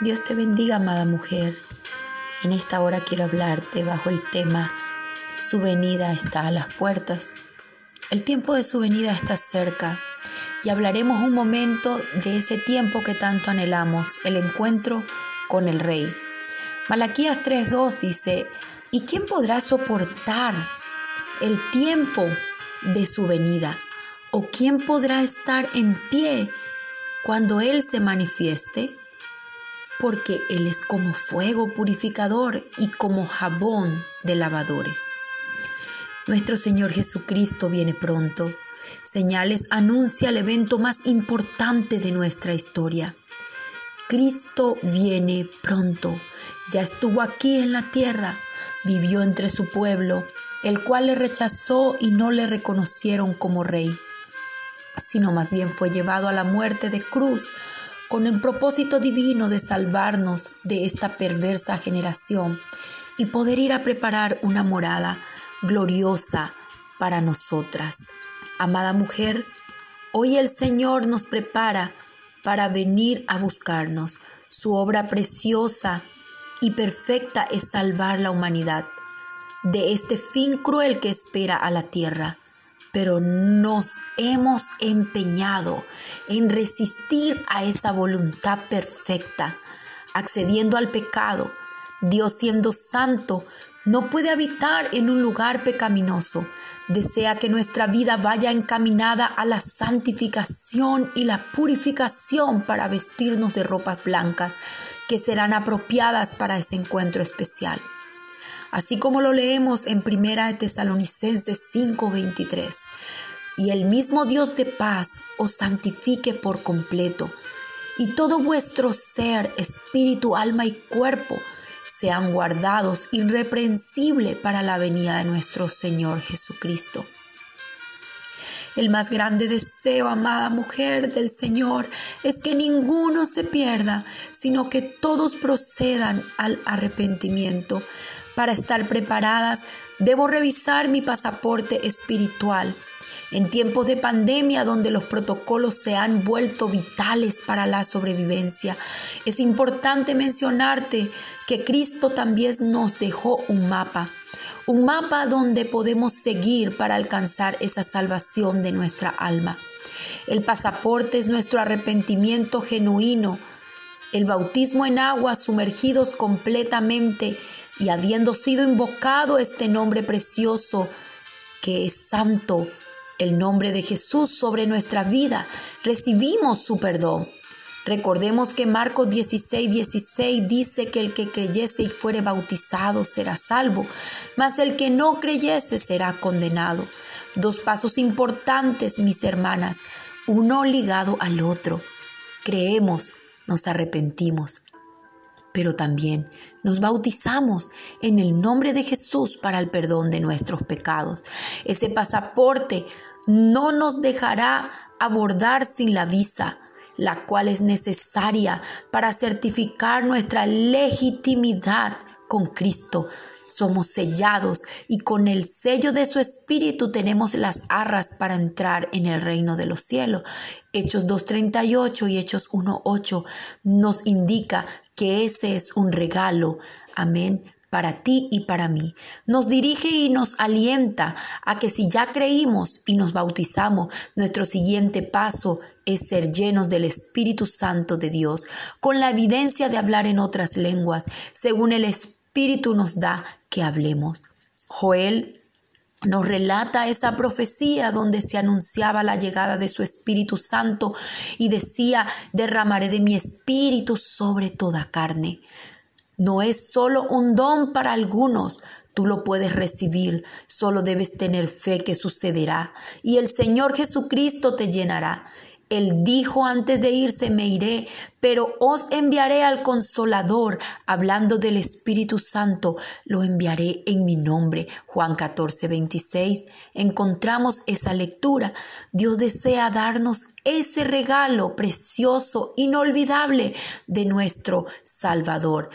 Dios te bendiga, amada mujer. En esta hora quiero hablarte bajo el tema Su venida está a las puertas. El tiempo de su venida está cerca y hablaremos un momento de ese tiempo que tanto anhelamos, el encuentro con el Rey. Malaquías 3.2 dice, ¿y quién podrá soportar el tiempo de su venida? ¿O quién podrá estar en pie cuando Él se manifieste? Porque Él es como fuego purificador y como jabón de lavadores. Nuestro Señor Jesucristo viene pronto. Señales anuncia el evento más importante de nuestra historia. Cristo viene pronto. Ya estuvo aquí en la tierra, vivió entre su pueblo, el cual le rechazó y no le reconocieron como rey, sino más bien fue llevado a la muerte de cruz con el propósito divino de salvarnos de esta perversa generación y poder ir a preparar una morada gloriosa para nosotras. Amada mujer, hoy el Señor nos prepara para venir a buscarnos. Su obra preciosa y perfecta es salvar la humanidad de este fin cruel que espera a la tierra pero nos hemos empeñado en resistir a esa voluntad perfecta, accediendo al pecado. Dios siendo santo no puede habitar en un lugar pecaminoso. Desea que nuestra vida vaya encaminada a la santificación y la purificación para vestirnos de ropas blancas que serán apropiadas para ese encuentro especial así como lo leemos en Primera de Tesalonicenses 5:23. Y el mismo Dios de paz os santifique por completo, y todo vuestro ser, espíritu, alma y cuerpo sean guardados irreprensible para la venida de nuestro Señor Jesucristo. El más grande deseo, amada mujer del Señor, es que ninguno se pierda, sino que todos procedan al arrepentimiento. Para estar preparadas, debo revisar mi pasaporte espiritual. En tiempos de pandemia donde los protocolos se han vuelto vitales para la sobrevivencia, es importante mencionarte que Cristo también nos dejó un mapa, un mapa donde podemos seguir para alcanzar esa salvación de nuestra alma. El pasaporte es nuestro arrepentimiento genuino, el bautismo en agua sumergidos completamente y habiendo sido invocado este nombre precioso, que es santo, el nombre de Jesús sobre nuestra vida, recibimos su perdón. Recordemos que Marcos 16, 16 dice que el que creyese y fuere bautizado será salvo, mas el que no creyese será condenado. Dos pasos importantes, mis hermanas, uno ligado al otro. Creemos, nos arrepentimos pero también nos bautizamos en el nombre de Jesús para el perdón de nuestros pecados. Ese pasaporte no nos dejará abordar sin la visa, la cual es necesaria para certificar nuestra legitimidad con Cristo somos sellados y con el sello de su espíritu tenemos las arras para entrar en el reino de los cielos. Hechos 2.38 y Hechos 1.8 nos indica que ese es un regalo. Amén para ti y para mí. Nos dirige y nos alienta a que si ya creímos y nos bautizamos, nuestro siguiente paso es ser llenos del Espíritu Santo de Dios, con la evidencia de hablar en otras lenguas, según el Espíritu nos da que hablemos. Joel nos relata esa profecía donde se anunciaba la llegada de su Espíritu Santo y decía, derramaré de mi Espíritu sobre toda carne. No es solo un don para algunos, tú lo puedes recibir, solo debes tener fe que sucederá y el Señor Jesucristo te llenará. Él dijo antes de irse, me iré, pero os enviaré al consolador, hablando del Espíritu Santo, lo enviaré en mi nombre. Juan 14, 26. Encontramos esa lectura. Dios desea darnos ese regalo precioso, inolvidable de nuestro Salvador.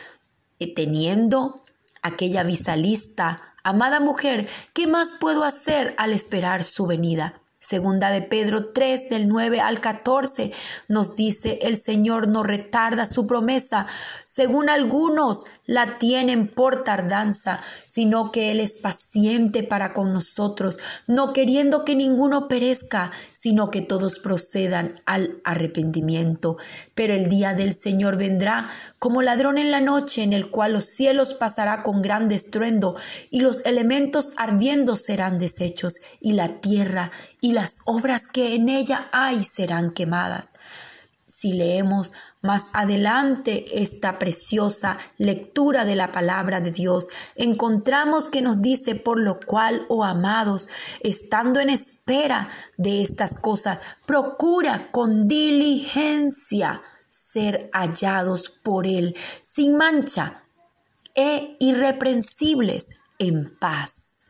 Teniendo aquella visa lista, amada mujer, ¿qué más puedo hacer al esperar su venida? Segunda de Pedro 3 del 9 al 14 nos dice, el Señor no retarda su promesa, según algunos la tienen por tardanza, sino que Él es paciente para con nosotros, no queriendo que ninguno perezca, sino que todos procedan al arrepentimiento. Pero el día del Señor vendrá como ladrón en la noche, en el cual los cielos pasará con gran estruendo, y los elementos ardiendo serán deshechos, y la tierra y las obras que en ella hay serán quemadas. Si leemos más adelante esta preciosa lectura de la palabra de Dios, encontramos que nos dice, por lo cual, oh amados, estando en espera de estas cosas, procura con diligencia ser hallados por Él, sin mancha e irreprensibles en paz.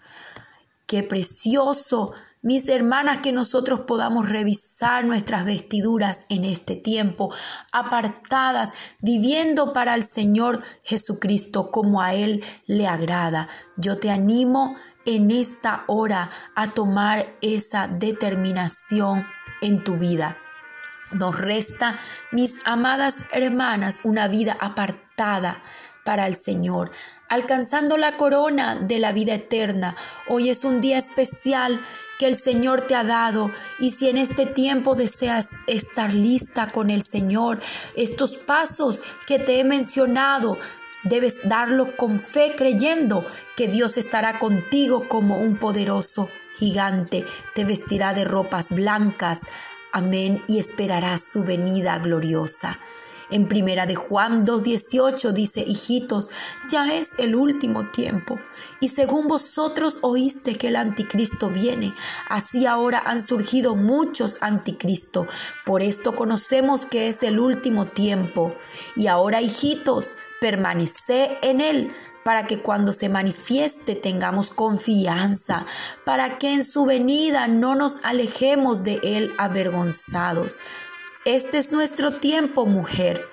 Qué precioso mis hermanas, que nosotros podamos revisar nuestras vestiduras en este tiempo, apartadas, viviendo para el Señor Jesucristo como a Él le agrada. Yo te animo en esta hora a tomar esa determinación en tu vida. Nos resta, mis amadas hermanas, una vida apartada para el Señor, alcanzando la corona de la vida eterna. Hoy es un día especial que el Señor te ha dado y si en este tiempo deseas estar lista con el Señor, estos pasos que te he mencionado, debes darlo con fe creyendo que Dios estará contigo como un poderoso gigante, te vestirá de ropas blancas, amén, y esperarás su venida gloriosa. En primera de Juan 2.18 dice, hijitos, ya es el último tiempo. Y según vosotros oíste que el anticristo viene, así ahora han surgido muchos anticristo. Por esto conocemos que es el último tiempo. Y ahora, hijitos, permanece en él para que cuando se manifieste tengamos confianza, para que en su venida no nos alejemos de él avergonzados. Este es nuestro tiempo, mujer.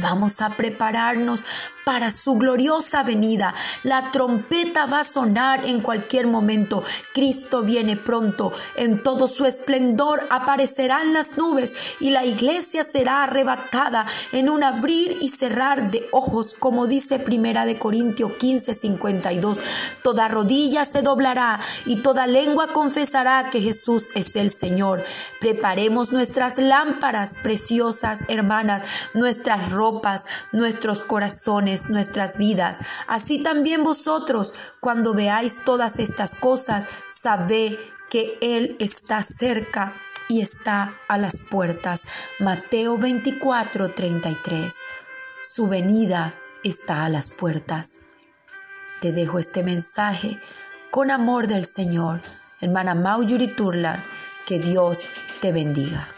Vamos a prepararnos para su gloriosa venida. La trompeta va a sonar en cualquier momento. Cristo viene pronto. En todo su esplendor aparecerán las nubes y la iglesia será arrebatada en un abrir y cerrar de ojos, como dice Primera de Corintios 15, 52. Toda rodilla se doblará y toda lengua confesará que Jesús es el Señor. Preparemos nuestras lámparas preciosas, hermanas, nuestras ropas, nuestros corazones nuestras vidas. Así también vosotros, cuando veáis todas estas cosas, sabed que Él está cerca y está a las puertas. Mateo 24, 33. Su venida está a las puertas. Te dejo este mensaje con amor del Señor. Hermana Mauyuri Turlan, que Dios te bendiga.